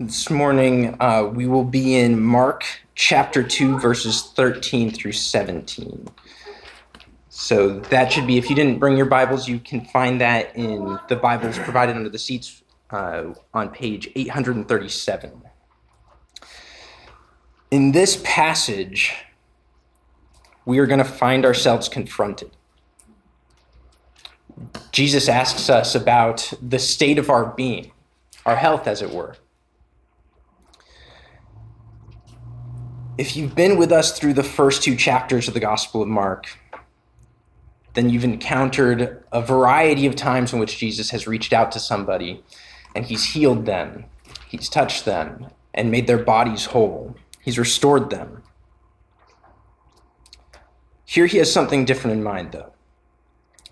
This morning, uh, we will be in Mark chapter 2, verses 13 through 17. So that should be, if you didn't bring your Bibles, you can find that in the Bibles provided under the seats uh, on page 837. In this passage, we are going to find ourselves confronted. Jesus asks us about the state of our being, our health, as it were. If you've been with us through the first two chapters of the Gospel of Mark, then you've encountered a variety of times in which Jesus has reached out to somebody and he's healed them, he's touched them, and made their bodies whole, he's restored them. Here he has something different in mind, though.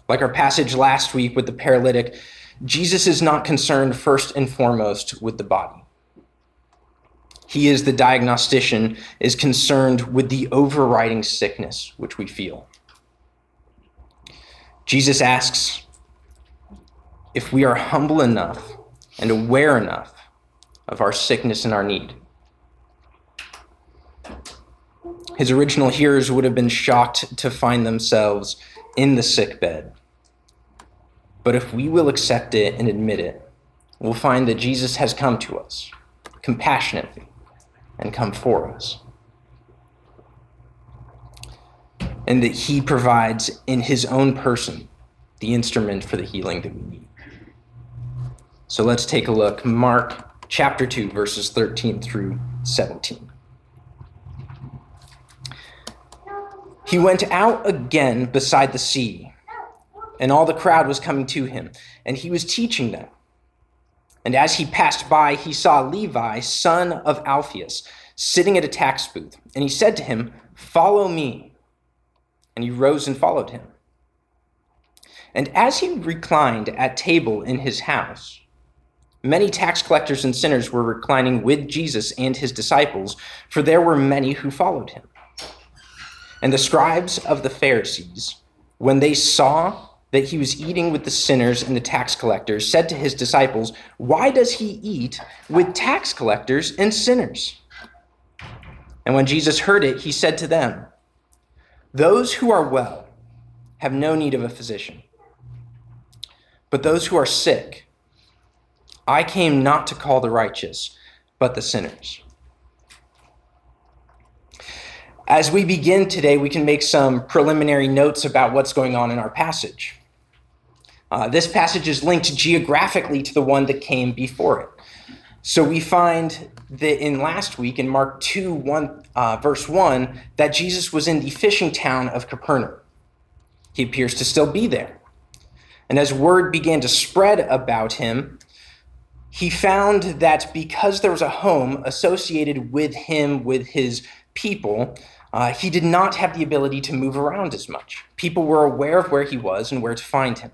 Like our passage last week with the paralytic, Jesus is not concerned first and foremost with the body he is the diagnostician, is concerned with the overriding sickness which we feel. Jesus asks if we are humble enough and aware enough of our sickness and our need. His original hearers would have been shocked to find themselves in the sick bed. But if we will accept it and admit it, we'll find that Jesus has come to us compassionately and come for us. And that He provides in His own person the instrument for the healing that we need. So let's take a look. Mark chapter 2, verses 13 through 17. He went out again beside the sea, and all the crowd was coming to him, and he was teaching them. And as he passed by, he saw Levi, son of Alphaeus, sitting at a tax booth. And he said to him, Follow me. And he rose and followed him. And as he reclined at table in his house, many tax collectors and sinners were reclining with Jesus and his disciples, for there were many who followed him. And the scribes of the Pharisees, when they saw that he was eating with the sinners and the tax collectors, said to his disciples, Why does he eat with tax collectors and sinners? And when Jesus heard it, he said to them, Those who are well have no need of a physician, but those who are sick, I came not to call the righteous, but the sinners. As we begin today, we can make some preliminary notes about what's going on in our passage. Uh, this passage is linked geographically to the one that came before it. So we find that in last week, in Mark 2, 1, uh, verse 1, that Jesus was in the fishing town of Capernaum. He appears to still be there. And as word began to spread about him, he found that because there was a home associated with him, with his people, uh, he did not have the ability to move around as much. People were aware of where he was and where to find him.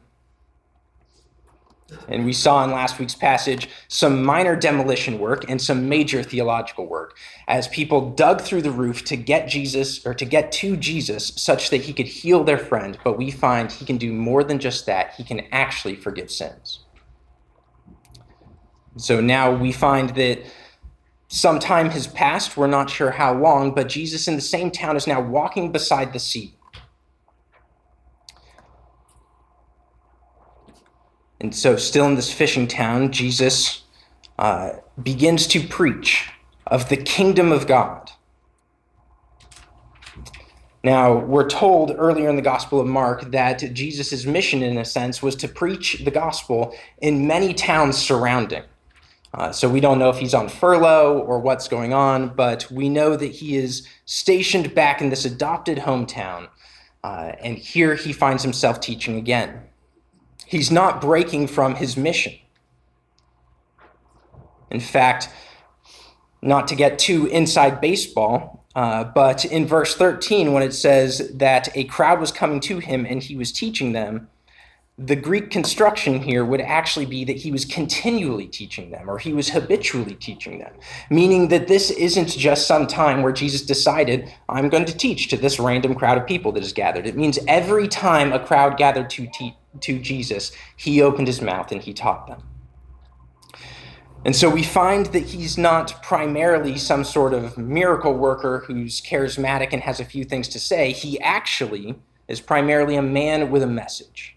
And we saw in last week's passage some minor demolition work and some major theological work as people dug through the roof to get Jesus or to get to Jesus such that he could heal their friend. But we find he can do more than just that, he can actually forgive sins. So now we find that some time has passed, we're not sure how long, but Jesus in the same town is now walking beside the sea. And so, still in this fishing town, Jesus uh, begins to preach of the kingdom of God. Now, we're told earlier in the Gospel of Mark that Jesus' mission, in a sense, was to preach the gospel in many towns surrounding. Uh, so we don't know if he's on furlough or what's going on, but we know that he is stationed back in this adopted hometown. Uh, and here he finds himself teaching again. He's not breaking from his mission. In fact, not to get too inside baseball, uh, but in verse 13, when it says that a crowd was coming to him and he was teaching them, the Greek construction here would actually be that he was continually teaching them or he was habitually teaching them, meaning that this isn't just some time where Jesus decided, I'm going to teach to this random crowd of people that is gathered. It means every time a crowd gathered to, te- to Jesus, he opened his mouth and he taught them. And so we find that he's not primarily some sort of miracle worker who's charismatic and has a few things to say. He actually is primarily a man with a message.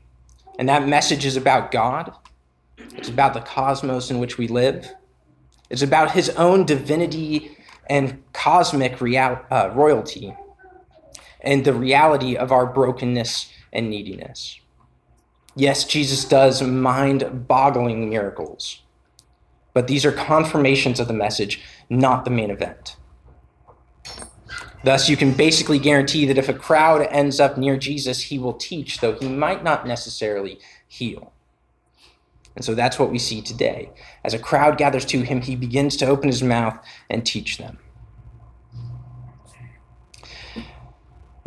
And that message is about God, it's about the cosmos in which we live, it's about his own divinity and cosmic real, uh, royalty, and the reality of our brokenness and neediness. Yes, Jesus does mind boggling miracles but these are confirmations of the message, not the main event. Thus, you can basically guarantee that if a crowd ends up near Jesus, he will teach, though he might not necessarily heal. And so that's what we see today. As a crowd gathers to him, he begins to open his mouth and teach them.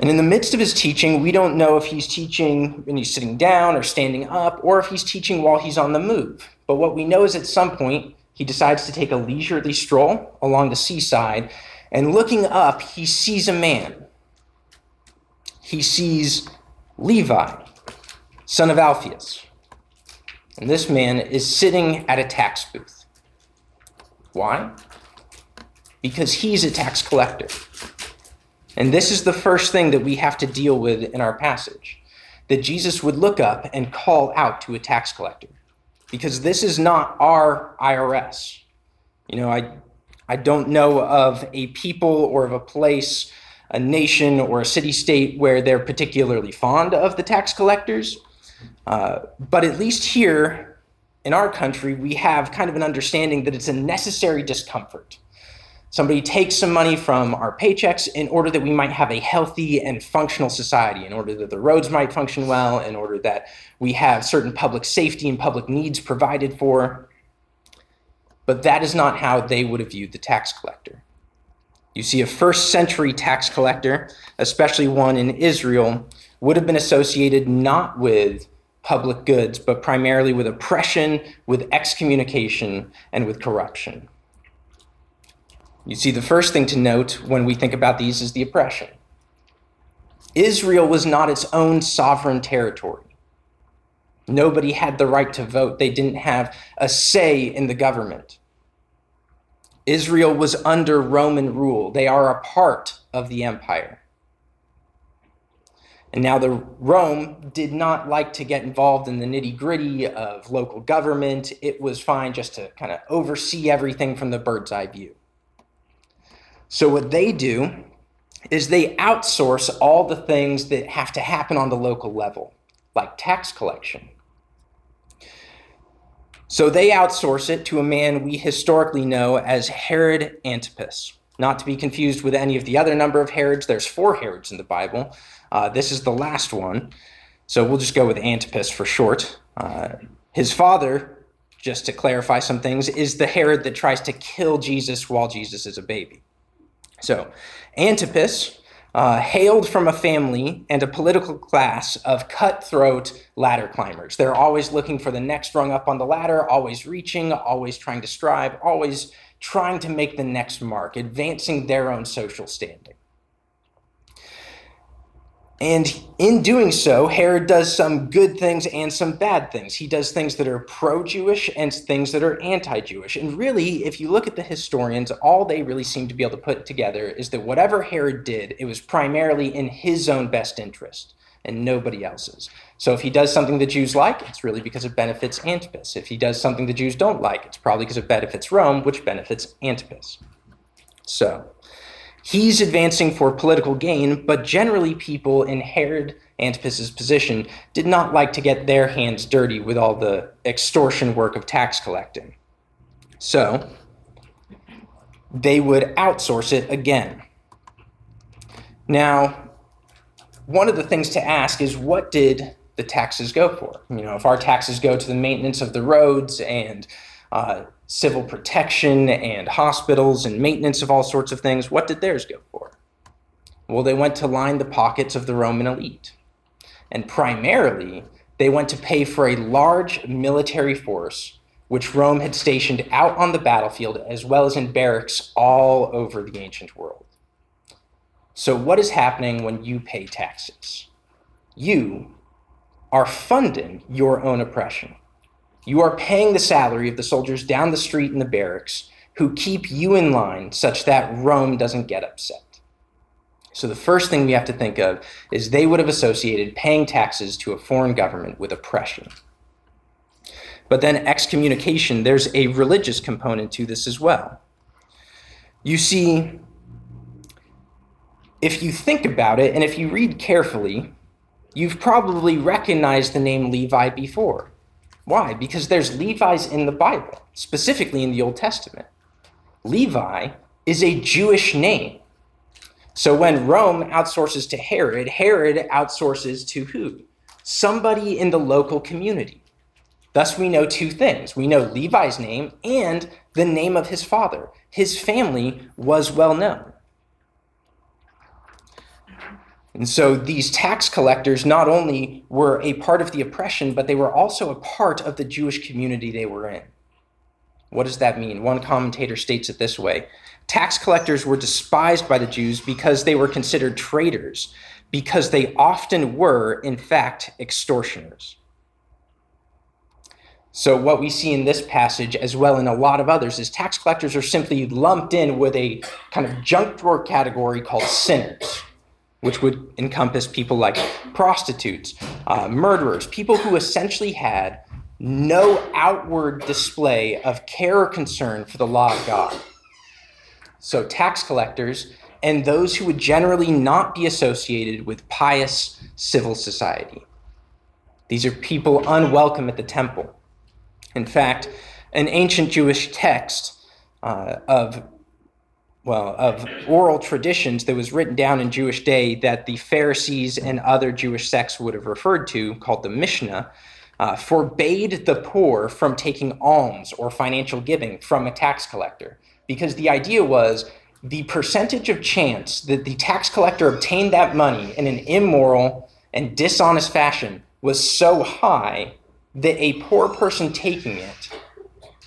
And in the midst of his teaching, we don't know if he's teaching when he's sitting down or standing up, or if he's teaching while he's on the move. But what we know is at some point, he decides to take a leisurely stroll along the seaside, and looking up, he sees a man. He sees Levi, son of Alphaeus. And this man is sitting at a tax booth. Why? Because he's a tax collector. And this is the first thing that we have to deal with in our passage that Jesus would look up and call out to a tax collector because this is not our IRS. You know, I, I don't know of a people or of a place, a nation or a city state where they're particularly fond of the tax collectors. Uh, but at least here in our country, we have kind of an understanding that it's a necessary discomfort. Somebody takes some money from our paychecks in order that we might have a healthy and functional society, in order that the roads might function well, in order that we have certain public safety and public needs provided for. But that is not how they would have viewed the tax collector. You see, a first century tax collector, especially one in Israel, would have been associated not with public goods, but primarily with oppression, with excommunication, and with corruption. You see, the first thing to note when we think about these is the oppression. Israel was not its own sovereign territory. Nobody had the right to vote, they didn't have a say in the government. Israel was under Roman rule, they are a part of the empire. And now the Rome did not like to get involved in the nitty gritty of local government. It was fine just to kind of oversee everything from the bird's eye view. So, what they do is they outsource all the things that have to happen on the local level, like tax collection. So, they outsource it to a man we historically know as Herod Antipas. Not to be confused with any of the other number of Herods, there's four Herods in the Bible. Uh, this is the last one. So, we'll just go with Antipas for short. Uh, his father, just to clarify some things, is the Herod that tries to kill Jesus while Jesus is a baby. So, Antipas uh, hailed from a family and a political class of cutthroat ladder climbers. They're always looking for the next rung up on the ladder, always reaching, always trying to strive, always trying to make the next mark, advancing their own social standing. And in doing so, Herod does some good things and some bad things. He does things that are pro Jewish and things that are anti Jewish. And really, if you look at the historians, all they really seem to be able to put together is that whatever Herod did, it was primarily in his own best interest and nobody else's. So if he does something the Jews like, it's really because it benefits Antipas. If he does something the Jews don't like, it's probably because it benefits Rome, which benefits Antipas. So he's advancing for political gain, but generally people in Herod Antipas's position did not like to get their hands dirty with all the extortion work of tax collecting. So they would outsource it again. Now, one of the things to ask is what did the taxes go for? You know, if our taxes go to the maintenance of the roads and uh, civil protection and hospitals and maintenance of all sorts of things. What did theirs go for? Well, they went to line the pockets of the Roman elite. And primarily, they went to pay for a large military force which Rome had stationed out on the battlefield as well as in barracks all over the ancient world. So, what is happening when you pay taxes? You are funding your own oppression You are paying the salary of the soldiers down the street in the barracks who keep you in line such that Rome doesn't get upset. So, the first thing we have to think of is they would have associated paying taxes to a foreign government with oppression. But then, excommunication, there's a religious component to this as well. You see, if you think about it and if you read carefully, you've probably recognized the name Levi before. Why? Because there's Levi's in the Bible, specifically in the Old Testament. Levi is a Jewish name. So when Rome outsources to Herod, Herod outsources to who? Somebody in the local community. Thus, we know two things. We know Levi's name and the name of his father. His family was well known. And so these tax collectors not only were a part of the oppression, but they were also a part of the Jewish community they were in. What does that mean? One commentator states it this way Tax collectors were despised by the Jews because they were considered traitors, because they often were, in fact, extortioners. So, what we see in this passage, as well in a lot of others, is tax collectors are simply lumped in with a kind of junk drawer category called sinners, which would encompass people like prostitutes, uh, murderers, people who essentially had no outward display of care or concern for the law of God. So, tax collectors and those who would generally not be associated with pious civil society. These are people unwelcome at the temple. In fact, an ancient Jewish text uh, of well, of oral traditions that was written down in Jewish day that the Pharisees and other Jewish sects would have referred to, called the Mishnah, uh, forbade the poor from taking alms or financial giving from a tax collector because the idea was the percentage of chance that the tax collector obtained that money in an immoral and dishonest fashion was so high that a poor person taking it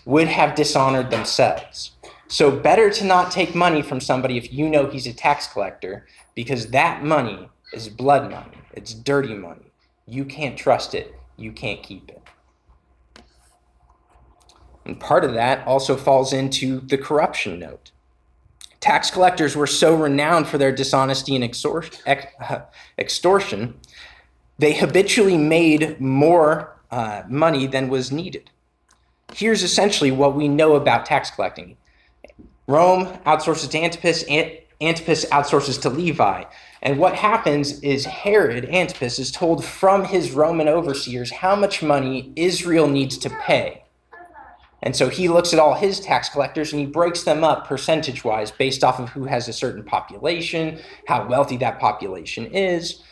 would have dishonored themselves. So, better to not take money from somebody if you know he's a tax collector because that money is blood money, it's dirty money. You can't trust it you can't keep it. And part of that also falls into the corruption note. Tax collectors were so renowned for their dishonesty and extortion, they habitually made more uh, money than was needed. Here's essentially what we know about tax collecting Rome outsources to Antipas, Antipas outsources to Levi. And what happens is Herod Antipas is told from his Roman overseers how much money Israel needs to pay. And so he looks at all his tax collectors and he breaks them up percentage wise based off of who has a certain population, how wealthy that population is.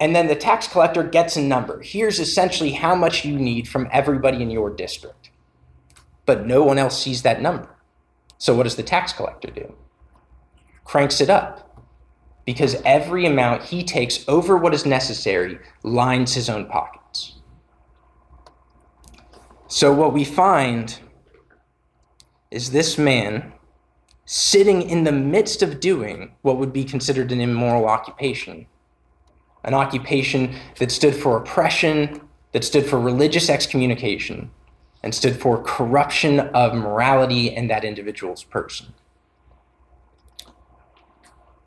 And then the tax collector gets a number. Here's essentially how much you need from everybody in your district. But no one else sees that number. So what does the tax collector do? Cranks it up because every amount he takes over what is necessary lines his own pockets. So, what we find is this man sitting in the midst of doing what would be considered an immoral occupation, an occupation that stood for oppression, that stood for religious excommunication, and stood for corruption of morality in that individual's person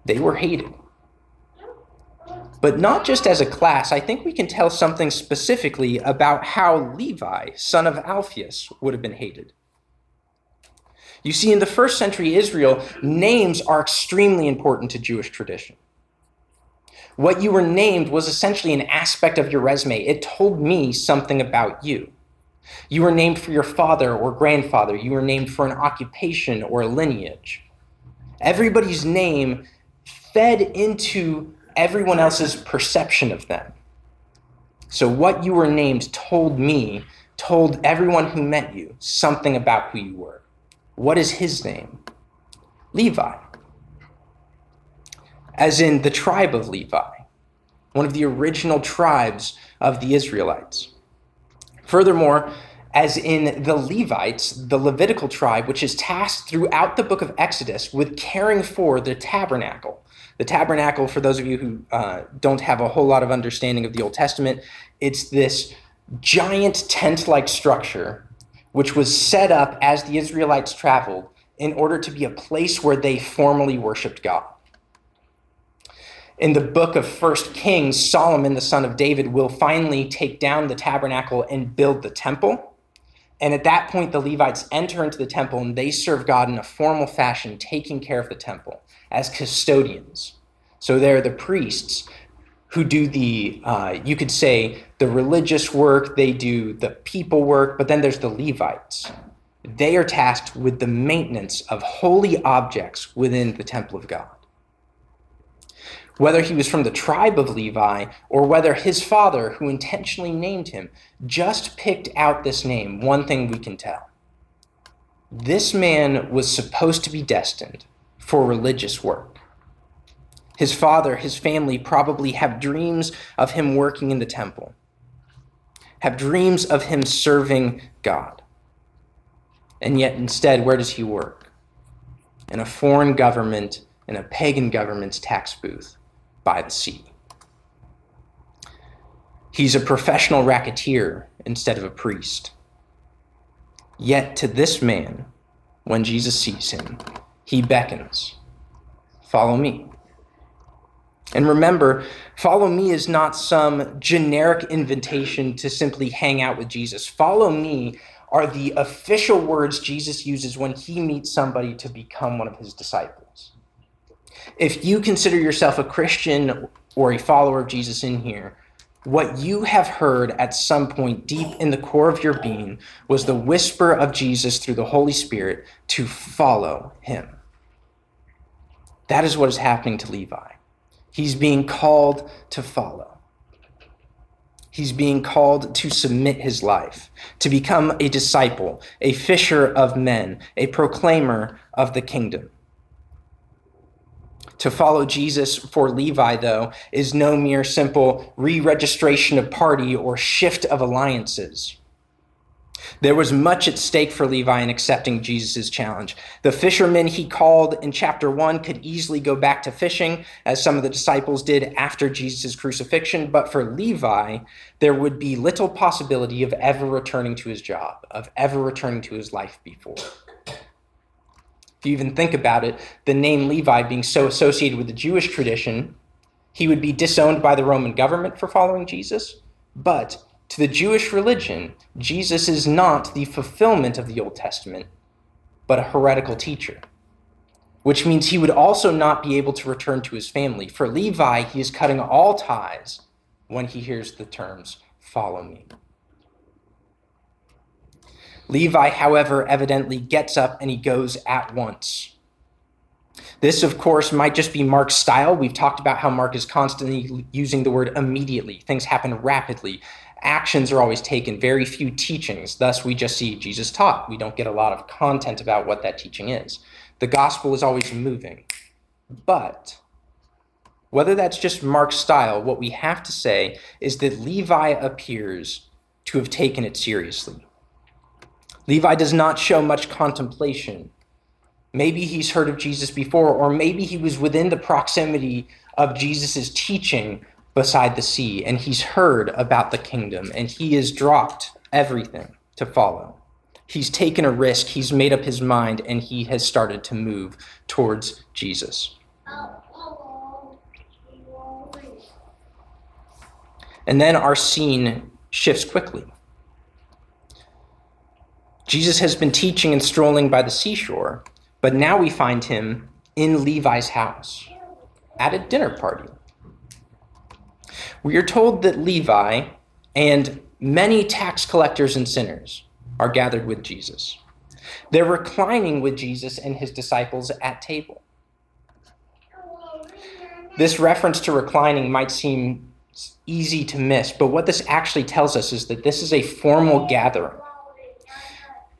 they were hated. But not just as a class, I think we can tell something specifically about how Levi, son of Alphaeus, would have been hated. You see, in the first century Israel, names are extremely important to Jewish tradition. What you were named was essentially an aspect of your resume. It told me something about you. You were named for your father or grandfather. You were named for an occupation or a lineage. Everybody's name fed into everyone else's perception of them. So, what you were named told me, told everyone who met you something about who you were. What is his name? Levi. As in the tribe of Levi, one of the original tribes of the Israelites. Furthermore, as in the Levites, the Levitical tribe, which is tasked throughout the book of Exodus with caring for the tabernacle, the tabernacle, for those of you who uh, don't have a whole lot of understanding of the Old Testament, it's this giant tent like structure, which was set up as the Israelites traveled in order to be a place where they formally worshiped God. In the book of First Kings, Solomon, the son of David, will finally take down the tabernacle and build the temple. And at that point, the Levites enter into the temple and they serve God in a formal fashion, taking care of the temple as custodians. So they're the priests who do the, uh, you could say, the religious work, they do the people work, but then there's the Levites. They are tasked with the maintenance of holy objects within the temple of God. Whether he was from the tribe of Levi or whether his father, who intentionally named him, just picked out this name, one thing we can tell. This man was supposed to be destined for religious work. His father, his family probably have dreams of him working in the temple, have dreams of him serving God. And yet, instead, where does he work? In a foreign government, in a pagan government's tax booth by the sea. He's a professional racketeer instead of a priest. Yet to this man, when Jesus sees him, he beckons, Follow me. And remember, follow me is not some generic invitation to simply hang out with Jesus. Follow me are the official words Jesus uses when he meets somebody to become one of his disciples. If you consider yourself a Christian or a follower of Jesus in here, what you have heard at some point deep in the core of your being was the whisper of Jesus through the Holy Spirit to follow him. That is what is happening to Levi. He's being called to follow. He's being called to submit his life, to become a disciple, a fisher of men, a proclaimer of the kingdom. To follow Jesus for Levi, though, is no mere simple re registration of party or shift of alliances. There was much at stake for Levi in accepting Jesus' challenge. The fishermen he called in chapter 1 could easily go back to fishing, as some of the disciples did after Jesus' crucifixion, but for Levi, there would be little possibility of ever returning to his job, of ever returning to his life before. If you even think about it, the name Levi being so associated with the Jewish tradition, he would be disowned by the Roman government for following Jesus, but to the Jewish religion, Jesus is not the fulfillment of the Old Testament, but a heretical teacher, which means he would also not be able to return to his family. For Levi, he is cutting all ties when he hears the terms, follow me. Levi, however, evidently gets up and he goes at once. This, of course, might just be Mark's style. We've talked about how Mark is constantly using the word immediately. Things happen rapidly actions are always taken, very few teachings. Thus, we just see Jesus taught. We don't get a lot of content about what that teaching is. The gospel is always moving. But whether that's just Mark's style, what we have to say is that Levi appears to have taken it seriously. Levi does not show much contemplation. Maybe he's heard of Jesus before, or maybe he was within the proximity of Jesus' teaching beside the sea, and he's heard about the kingdom, and he has dropped everything to follow. He's taken a risk, he's made up his mind, and he has started to move towards Jesus. And then our scene shifts quickly. Jesus has been teaching and strolling by the seashore, but now we find him in Levi's house at a dinner party. We are told that Levi and many tax collectors and sinners are gathered with Jesus. They're reclining with Jesus and his disciples at table. This reference to reclining might seem easy to miss, but what this actually tells us is that this is a formal gathering.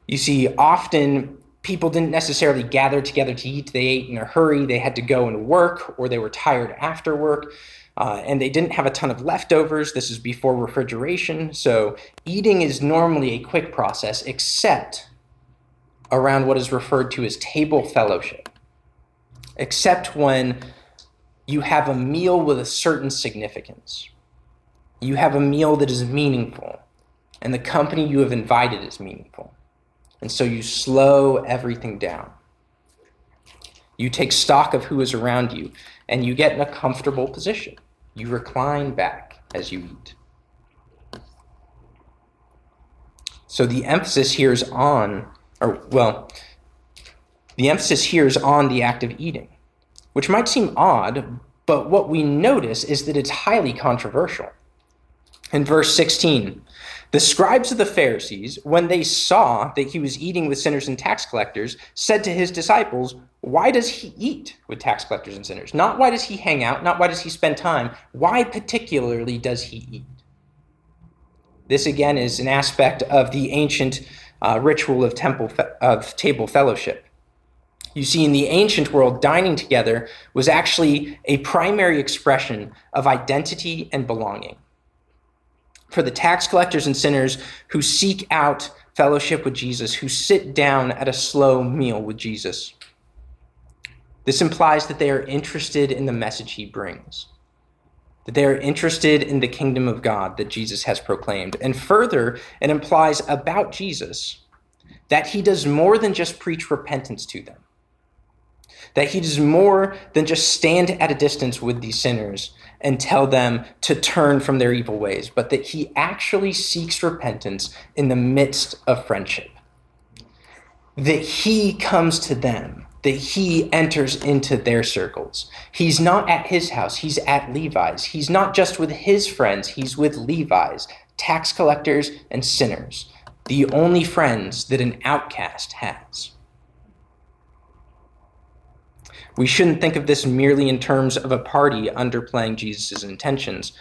You see, often people didn't necessarily gather together to eat. They ate in a hurry, they had to go and work, or they were tired after work. Uh, and they didn't have a ton of leftovers. This is before refrigeration. So eating is normally a quick process, except around what is referred to as table fellowship, except when you have a meal with a certain significance. You have a meal that is meaningful. and the company you have invited is meaningful. And so you slow everything down. You take stock of who is around you, and you get in a comfortable position. You recline back as you eat. So the emphasis here is on, or well, the emphasis here is on the act of eating, which might seem odd, but what we notice is that it's highly controversial. In verse 16, the scribes of the Pharisees, when they saw that he was eating with sinners and tax collectors, said to his disciples, Why does he eat with tax collectors and sinners? Not why does he hang out, not why does he spend time. Why particularly does he eat? This again is an aspect of the ancient uh, ritual of temple of table fellowship. You see, in the ancient world, dining together was actually a primary expression of identity and belonging. For the tax collectors and sinners who seek out fellowship with Jesus, who sit down at a slow meal with Jesus, this implies that they are interested in the message he brings that they are interested in the kingdom of God that Jesus has proclaimed. And further, it implies about Jesus that he does more than just preach repentance to them, that he does more than just stand at a distance with these sinners and tell them to turn from their evil ways, but that he actually seeks repentance in the midst of friendship. That he comes to them that he enters into their circles. He's not at his house, he's at Levi's. He's not just with his friends, he's with Levi's, tax collectors and sinners, the only friends that an outcast has. We shouldn't think of this merely in terms of a party underplaying Jesus' intentions.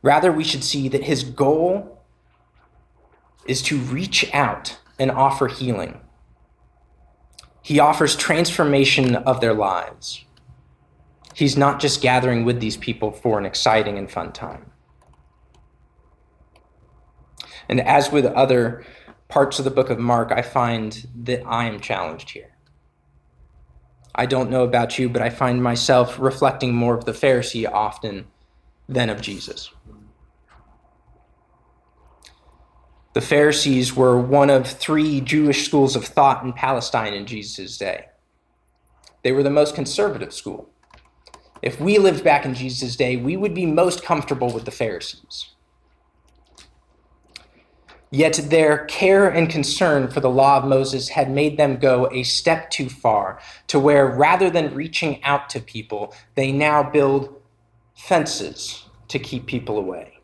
Rather, we should see that his goal is to reach out and offer healing he offers transformation of their lives. He's not just gathering with these people for an exciting and fun time. And as with other parts of the book of Mark, I find that I am challenged here. I don't know about you, but I find myself reflecting more of the Pharisee often than of Jesus. The Pharisees were one of three Jewish schools of thought in Palestine in Jesus' day. They were the most conservative school. If we lived back in Jesus' day, we would be most comfortable with the Pharisees. Yet their care and concern for the law of Moses had made them go a step too far, to where rather than reaching out to people, they now build fences to keep people away.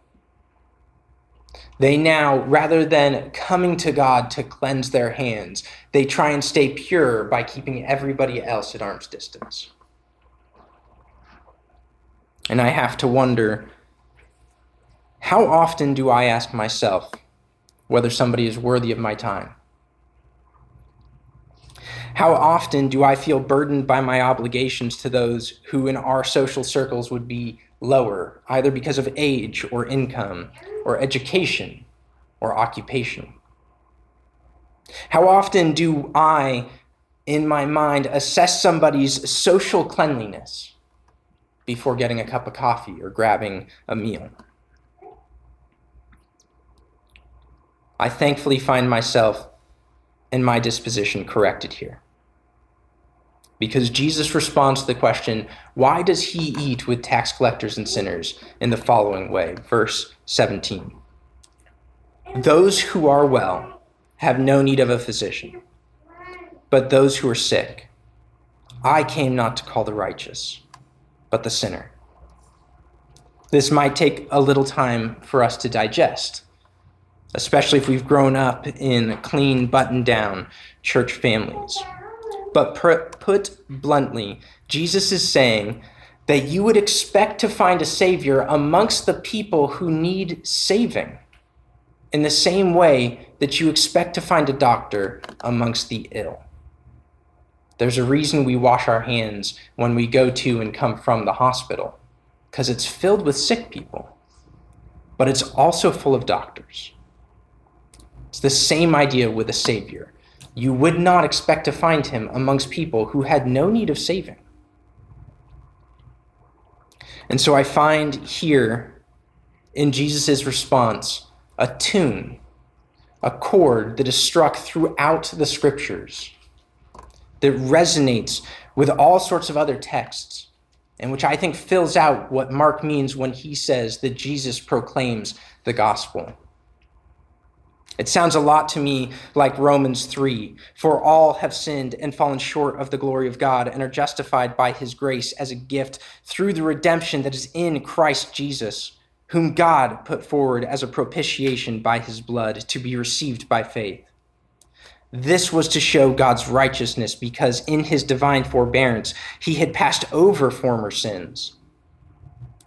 They now, rather than coming to God to cleanse their hands, they try and stay pure by keeping everybody else at arm's distance. And I have to wonder how often do I ask myself whether somebody is worthy of my time? How often do I feel burdened by my obligations to those who in our social circles would be lower, either because of age or income or education or occupation? How often do I, in my mind, assess somebody's social cleanliness before getting a cup of coffee or grabbing a meal? I thankfully find myself and my disposition corrected here because Jesus responds to the question, Why does he eat with tax collectors and sinners? in the following way, verse 17. Those who are well have no need of a physician, but those who are sick. I came not to call the righteous, but the sinner. This might take a little time for us to digest, especially if we've grown up in clean, button down church families. But put bluntly, Jesus is saying that you would expect to find a Savior amongst the people who need saving, in the same way that you expect to find a doctor amongst the ill. There's a reason we wash our hands when we go to and come from the hospital, because it's filled with sick people, but it's also full of doctors. It's the same idea with a Savior you would not expect to find him amongst people who had no need of saving. And so I find here in Jesus' response a tune a chord that is struck throughout the scriptures, that resonates with all sorts of other texts, and which I think fills out what Mark means when he says that Jesus proclaims the gospel. It sounds a lot to me like Romans 3 For all have sinned and fallen short of the glory of God and are justified by his grace as a gift through the redemption that is in Christ Jesus, whom God put forward as a propitiation by his blood to be received by faith. This was to show God's righteousness because in his divine forbearance he had passed over former sins.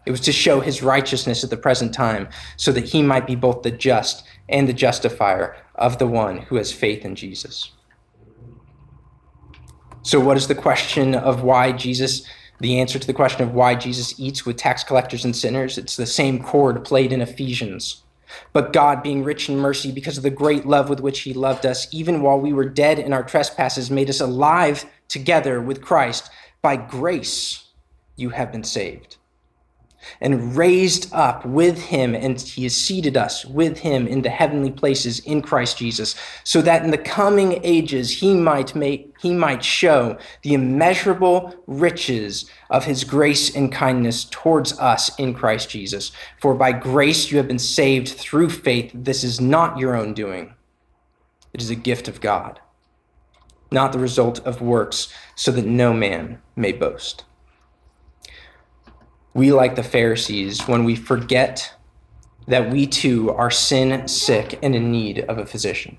It was to show his righteousness at the present time so that he might be both the just and the justifier of the one who has faith in Jesus. So, what is the question of why Jesus? The answer to the question of why Jesus eats with tax collectors and sinners, it's the same chord played in Ephesians. But God, being rich in mercy, because of the great love with which He loved us, even while we were dead in our trespasses, made us alive together with Christ. By grace you have been saved and raised up with him, and he has seated us with him in the heavenly places in Christ Jesus, so that in the coming ages he might make he might show the immeasurable riches of his grace and kindness towards us in Christ Jesus. For by grace you have been saved through faith. This is not your own doing. It is a gift of God, not the result of works, so that no man may boast we, like the Pharisees, when we forget that we too are sin sick and in need of a physician.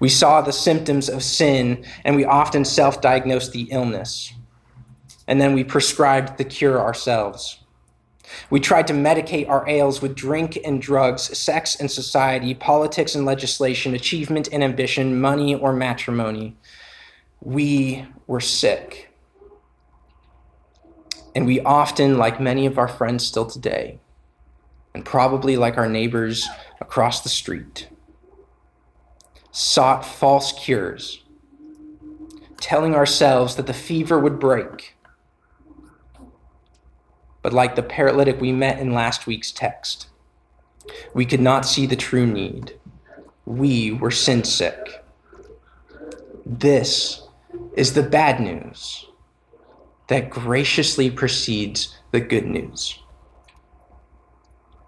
We saw the symptoms of sin and we often self diagnosed the illness. And then we prescribed the cure ourselves. We tried to medicate our ails with drink and drugs, sex and society, politics and legislation, achievement and ambition, money or matrimony. We were sick and we often, like many of our friends still today, and probably like our neighbors across the street, sought false cures, telling ourselves that the fever would break. But like the paralytic we met in last week's text, we could not see the true need. We were sin sick. This is the bad news that graciously precedes the good news.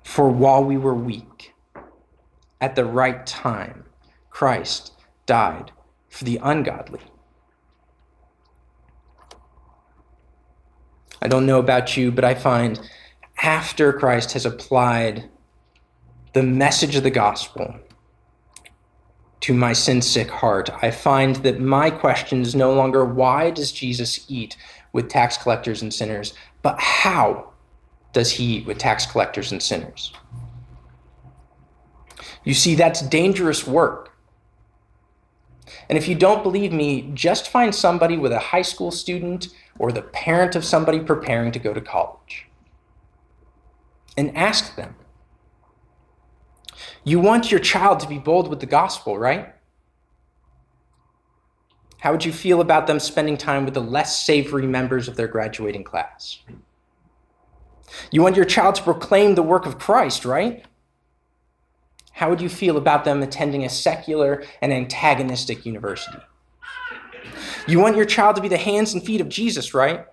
For while we were weak, at the right time, Christ died for the ungodly. I don't know about you, but I find after Christ has applied the message of the gospel to my sin sick heart, I find that my question is no longer why does Jesus eat with tax collectors and sinners, but how does he eat with tax collectors and sinners? You see, that's dangerous work. And if you don't believe me, just find somebody with a high school student or the parent of somebody preparing to go to college and ask them. You want your child to be bold with the gospel, right? How would you feel about them spending time with the less savory members of their graduating class? You want your child to proclaim the work of Christ, right? How would you feel about them attending a secular and antagonistic university? You want your child to be the hands and feet of Jesus, right?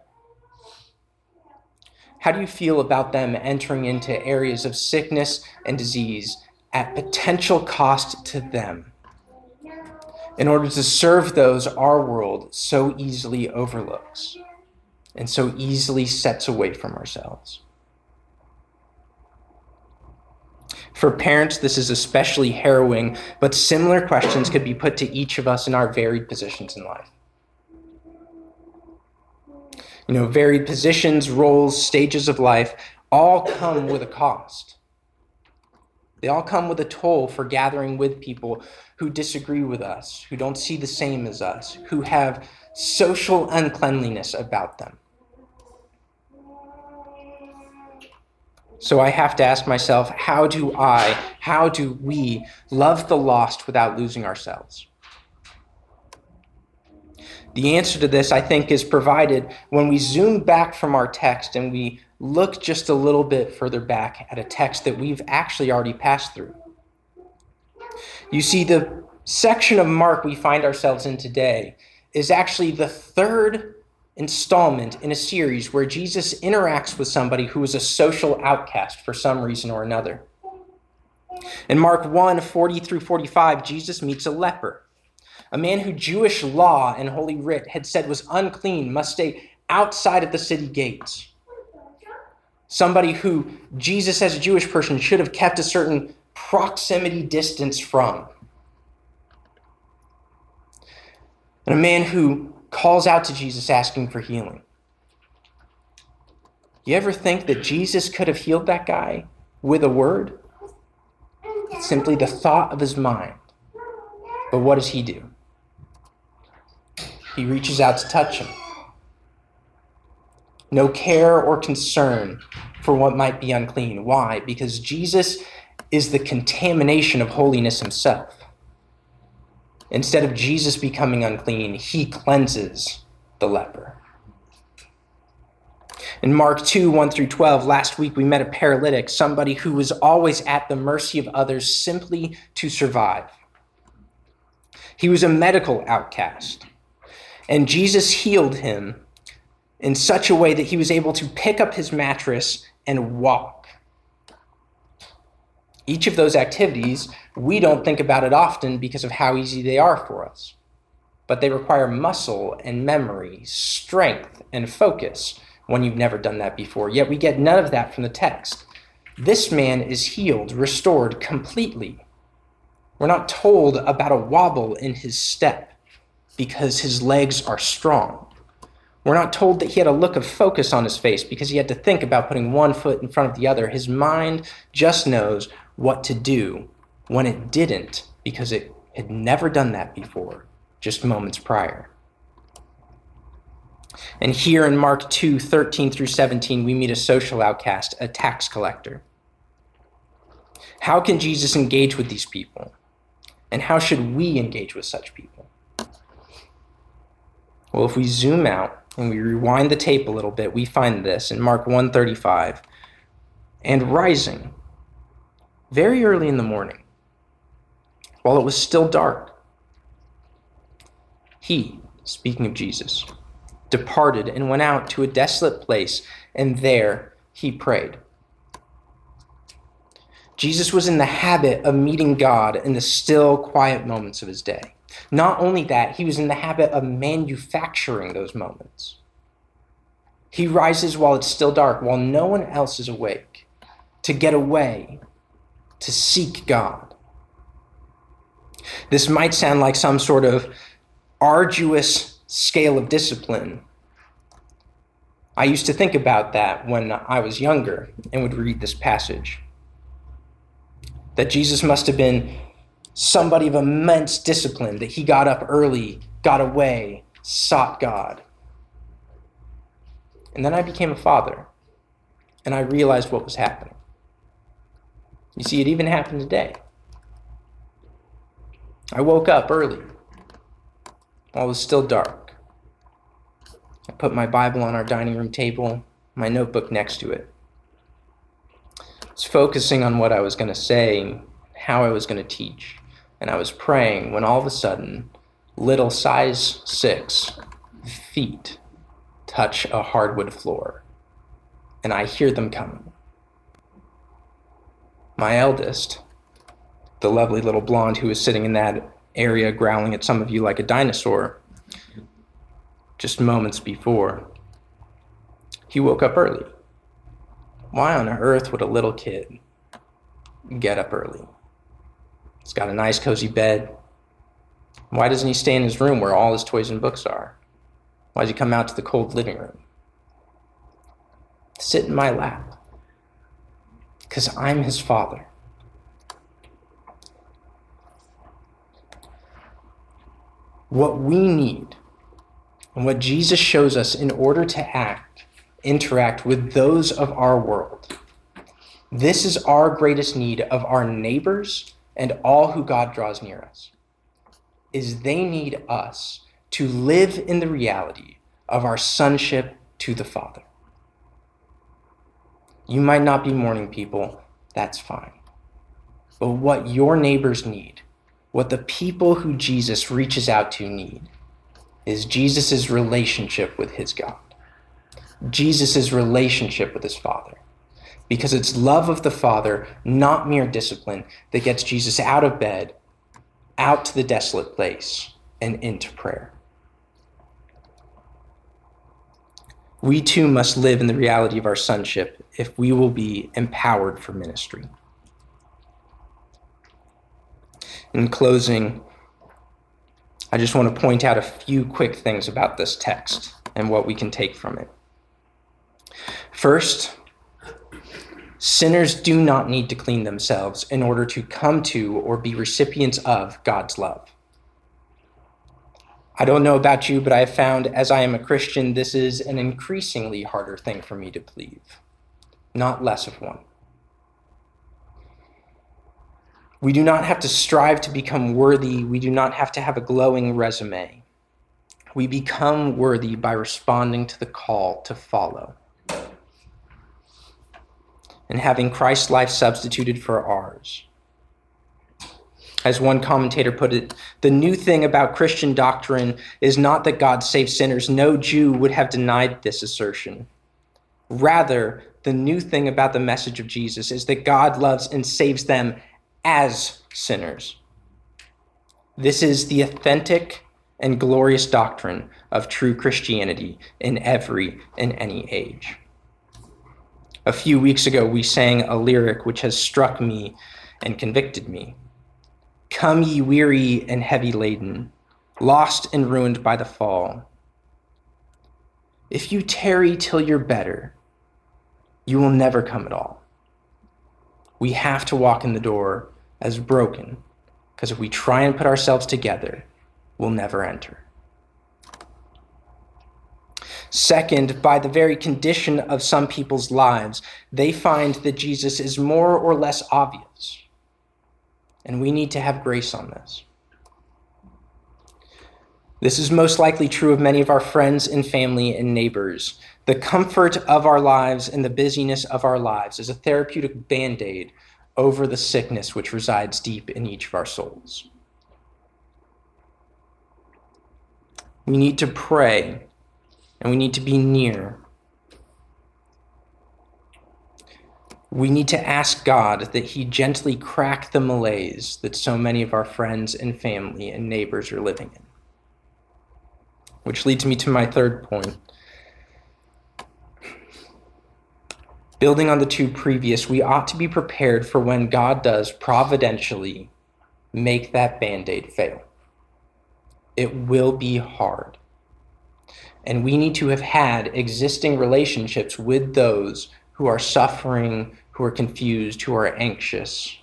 How do you feel about them entering into areas of sickness and disease at potential cost to them? In order to serve those our world so easily overlooks and so easily sets away from ourselves. For parents, this is especially harrowing, but similar questions could be put to each of us in our varied positions in life. You know, varied positions, roles, stages of life all come with a cost. They all come with a toll for gathering with people who disagree with us, who don't see the same as us, who have social uncleanliness about them. So I have to ask myself how do I, how do we love the lost without losing ourselves? The answer to this, I think, is provided when we zoom back from our text and we look just a little bit further back at a text that we've actually already passed through You see, the section of Mark we find ourselves in today is actually the third installment in a series where Jesus interacts with somebody who is a social outcast for some reason or another. In Mark 1 40 through 45, Jesus meets a leper, a man who Jewish law and Holy Writ had said was unclean, must stay outside of the city gates. Somebody who Jesus, as a Jewish person, should have kept a certain proximity distance from. And a man who calls out to Jesus asking for healing. You ever think that Jesus could have healed that guy with a word? Simply the thought of his mind. But what does he do? He reaches out to touch him. No care or concern for what might be unclean. Why? Because Jesus is the contamination of holiness himself. Instead of Jesus becoming unclean, he cleanses the leper. In Mark 2 1 through 12, last week we met a paralytic, somebody who was always at the mercy of others simply to survive. He was a medical outcast, and Jesus healed him in such a way that he was able to pick up his mattress and walk. Each of those activities, we don't think about it often because of how easy they are for us. But they require muscle and memory, strength and focus when you've never done that before. Yet we get none of that from the text. This man is healed, restored completely. We're not told about a wobble in his step because his legs are strong. We're not told that he had a look of focus on his face because he had to think about putting one foot in front of the other. His mind just knows what to do when it didn't because it had never done that before, just moments prior. And here in Mark 2 13 through 17, we meet a social outcast, a tax collector. How can Jesus engage with these people? And how should we engage with such people? Well, if we zoom out and we rewind the tape a little bit, we find this in Mark 135. And rising, very early in the morning, while it was still dark, he, speaking of Jesus, departed and went out to a desolate place, and there he prayed. Jesus was in the habit of meeting God in the still, quiet moments of his day. Not only that, he was in the habit of manufacturing those moments. He rises while it's still dark, while no one else is awake, to get away to seek God. This might sound like some sort of arduous scale of discipline. I used to think about that when I was younger and would read this passage. That Jesus must have been somebody of immense discipline, that he got up early, got away, sought God. And then I became a father, and I realized what was happening. You see, it even happened today. I woke up early while it was still dark. I put my Bible on our dining room table, my notebook next to it. I was focusing on what I was going to say, how I was going to teach, and I was praying when all of a sudden, little size six feet touch a hardwood floor, and I hear them coming my eldest, the lovely little blonde who was sitting in that area growling at some of you like a dinosaur just moments before, he woke up early. Why on earth would a little kid get up early? He's got a nice, cozy bed. Why doesn't he stay in his room where all his toys and books are? Why does he come out to the cold living room? Sit in my lap because I'm his father. What we need and what Jesus shows us in order to act, interact with those of our world. This is our greatest need of our neighbors and all who God draws near us. Is they need us to live in the reality of our sonship to the Father. You might not be morning people, that's fine. But what your neighbors need what the people who Jesus reaches out to need is Jesus' relationship with his God, Jesus' relationship with his Father. Because it's love of the Father, not mere discipline, that gets Jesus out of bed, out to the desolate place, and into prayer. We too must live in the reality of our sonship if we will be empowered for ministry. In closing, I just want to point out a few quick things about this text and what we can take from it. First, sinners do not need to clean themselves in order to come to or be recipients of God's love. I don't know about you, but I have found as I am a Christian, this is an increasingly harder thing for me to believe, not less of one. We do not have to strive to become worthy. We do not have to have a glowing resume. We become worthy by responding to the call to follow and having Christ's life substituted for ours. As one commentator put it, the new thing about Christian doctrine is not that God saves sinners. No Jew would have denied this assertion. Rather, the new thing about the message of Jesus is that God loves and saves them as sinners. This is the authentic and glorious doctrine of true Christianity in every and any age. A few weeks ago, we sang a lyric which has struck me and convicted me. Come, ye weary and heavy laden, lost and ruined by the fall. If you tarry till you're better, you will never come at all. We have to walk in the door as broken, because if we try and put ourselves together, we'll never enter. Second, by the very condition of some people's lives, they find that Jesus is more or less obvious. And we need to have grace on this. This is most likely true of many of our friends and family and neighbors. The comfort of our lives and the busyness of our lives is a therapeutic band aid over the sickness which resides deep in each of our souls. We need to pray and we need to be near. We need to ask God that He gently crack the malaise that so many of our friends and family and neighbors are living in. Which leads me to my third point Building on the two previous, we ought to be prepared for when God does providentially make that band aid fail. It will be hard. And we need to have had existing relationships with those who are suffering, who are confused, who are anxious,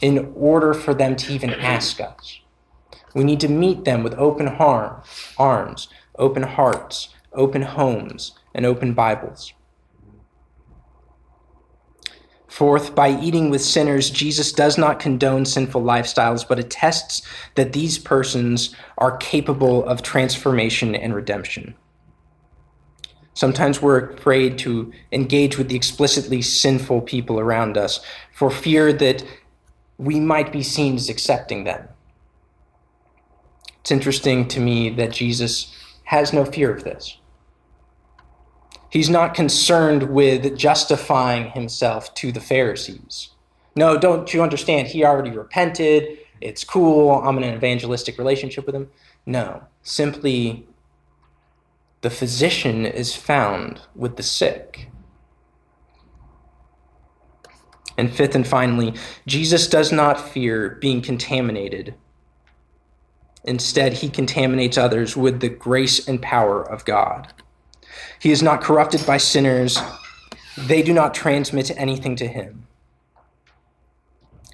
in order for them to even ask us. We need to meet them with open harm, arms, open hearts, open homes, and open Bibles. Fourth, by eating with sinners, Jesus does not condone sinful lifestyles, but attests that these persons are capable of transformation and redemption. Sometimes we're afraid to engage with the explicitly sinful people around us for fear that we might be seen as accepting them. It's interesting to me that Jesus has no fear of this. He's not concerned with justifying himself to the Pharisees. No, don't you understand? He already repented. It's cool. I'm in an evangelistic relationship with him. No, simply the physician is found with the sick. And fifth and finally, Jesus does not fear being contaminated. Instead, he contaminates others with the grace and power of God. He is not corrupted by sinners. They do not transmit anything to him.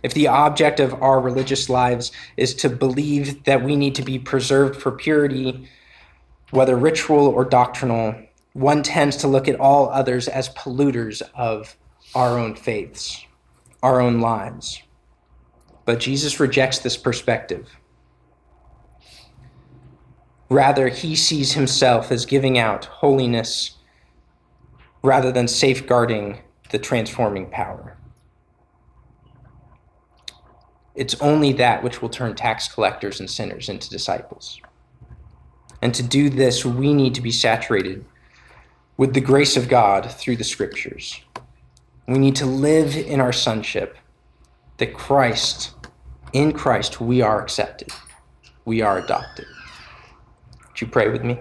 If the object of our religious lives is to believe that we need to be preserved for purity, whether ritual or doctrinal, one tends to look at all others as polluters of our own faiths, our own lives. But Jesus rejects this perspective. Rather, he sees himself as giving out holiness rather than safeguarding the transforming power. It's only that which will turn tax collectors and sinners into disciples. And to do this, we need to be saturated with the grace of God through the scriptures. We need to live in our sonship, that Christ, in Christ, we are accepted, we are adopted. Would you pray with me?